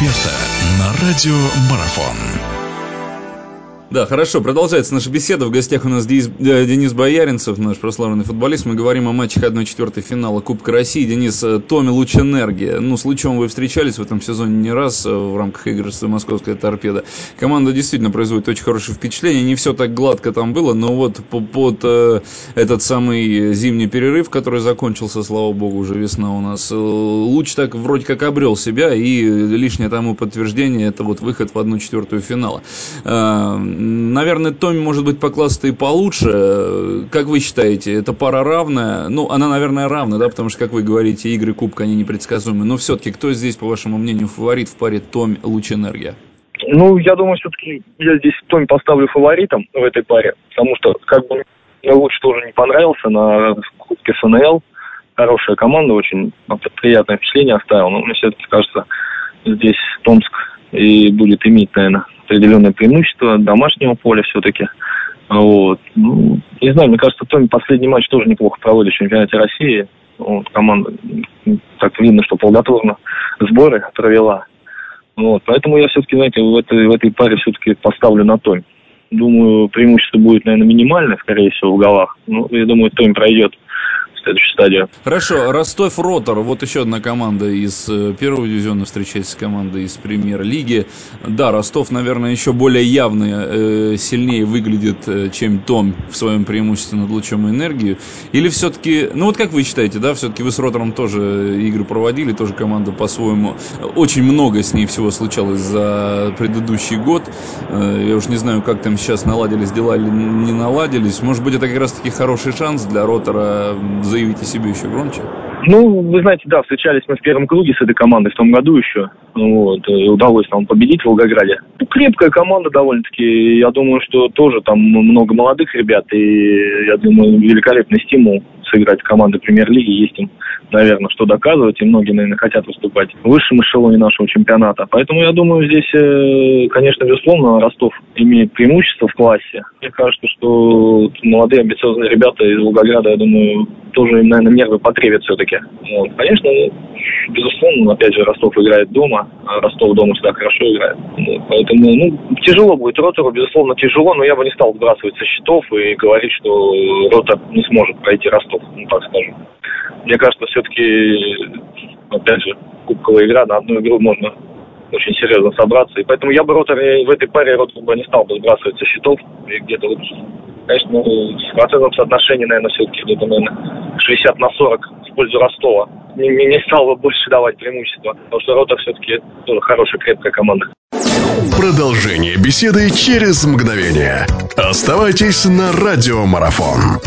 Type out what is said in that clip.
эксперта на радио Марафон. Да, хорошо, продолжается наша беседа. В гостях у нас Денис, э, Бояринцев, наш прославленный футболист. Мы говорим о матчах 1-4 финала Кубка России. Денис, э, Томи Луч Энергия. Ну, с Лучом вы встречались в этом сезоне не раз э, в рамках игр с Московской торпедо. Команда действительно производит очень хорошее впечатление. Не все так гладко там было, но вот под этот самый зимний перерыв, который закончился, слава богу, уже весна у нас, Луч так вроде как обрел себя, и лишнее тому подтверждение это вот выход в 1-4 финала Наверное, Томми может быть по классу и получше. Как вы считаете, эта пара равная? Ну, она, наверное, равна, да, потому что, как вы говорите, игры Кубка, они непредсказуемы. Но все-таки, кто здесь, по вашему мнению, фаворит в паре Томми Луч Энергия? Ну, я думаю, все-таки я здесь Томми поставлю фаворитом в этой паре, потому что, как бы, мне Луч тоже не понравился на Кубке ФНЛ. Хорошая команда, очень приятное впечатление оставил. Но мне все-таки кажется, здесь Томск и будет иметь, наверное, определенное преимущество домашнего поля все-таки. Вот. Ну, не знаю, мне кажется, Томи последний матч тоже неплохо проводит в чемпионате России. Вот, команда, так видно, что плодотворно сборы провела. Вот, поэтому я все-таки, знаете, в этой, в этой паре все-таки поставлю на Томи. Думаю, преимущество будет, наверное, минимальное, скорее всего, в голах. Ну, я думаю, Томи пройдет следующую стадию. Хорошо, Ростов Ротор, вот еще одна команда из э, первого дивизиона встречается с командой из премьер-лиги. Да, Ростов, наверное, еще более явно э, сильнее выглядит, э, чем Том в своем преимуществе над лучом энергии. Или все-таки, ну вот как вы считаете, да, все-таки вы с Ротором тоже игры проводили, тоже команда по-своему, очень много с ней всего случалось за предыдущий год. Я уж не знаю, как там сейчас наладились дела или не наладились. Может быть, это как раз-таки хороший шанс для Ротора заявить о себе еще громче? Ну, вы знаете, да, встречались мы в первом круге с этой командой в том году еще. Вот, и удалось нам победить в Волгограде. Ну, крепкая команда довольно-таки. Я думаю, что тоже там много молодых ребят. И я думаю, великолепный стимул сыграть в команды премьер-лиги. Есть им наверное, что доказывать, и многие, наверное, хотят выступать в высшем эшелоне нашего чемпионата. Поэтому я думаю, здесь, э, конечно, безусловно, Ростов имеет преимущество в классе. Мне кажется, что молодые амбициозные ребята из Волгограда, я думаю, тоже наверное, нервы потребят все-таки. Вот. Конечно, безусловно, опять же, Ростов играет дома, а Ростов дома всегда хорошо играет. Вот. Поэтому, ну, тяжело будет Ротору, безусловно, тяжело, но я бы не стал сбрасывать со счетов и говорить, что Ротор не сможет пройти Ростов, ну, так скажем. Мне кажется, все-таки, опять же, кубковая игра, на одну игру можно очень серьезно собраться. И поэтому я бы Ротор в этой паре Ротор бы не стал бы сбрасывать со счетов. И где-то вот, конечно, с процентом соотношения, наверное, все-таки где-то, наверное, 60 на 40 в пользу Ростова. Не, не, не бы больше давать преимущество, потому что Ротор все-таки тоже хорошая, крепкая команда. Продолжение беседы через мгновение. Оставайтесь на радиомарафон.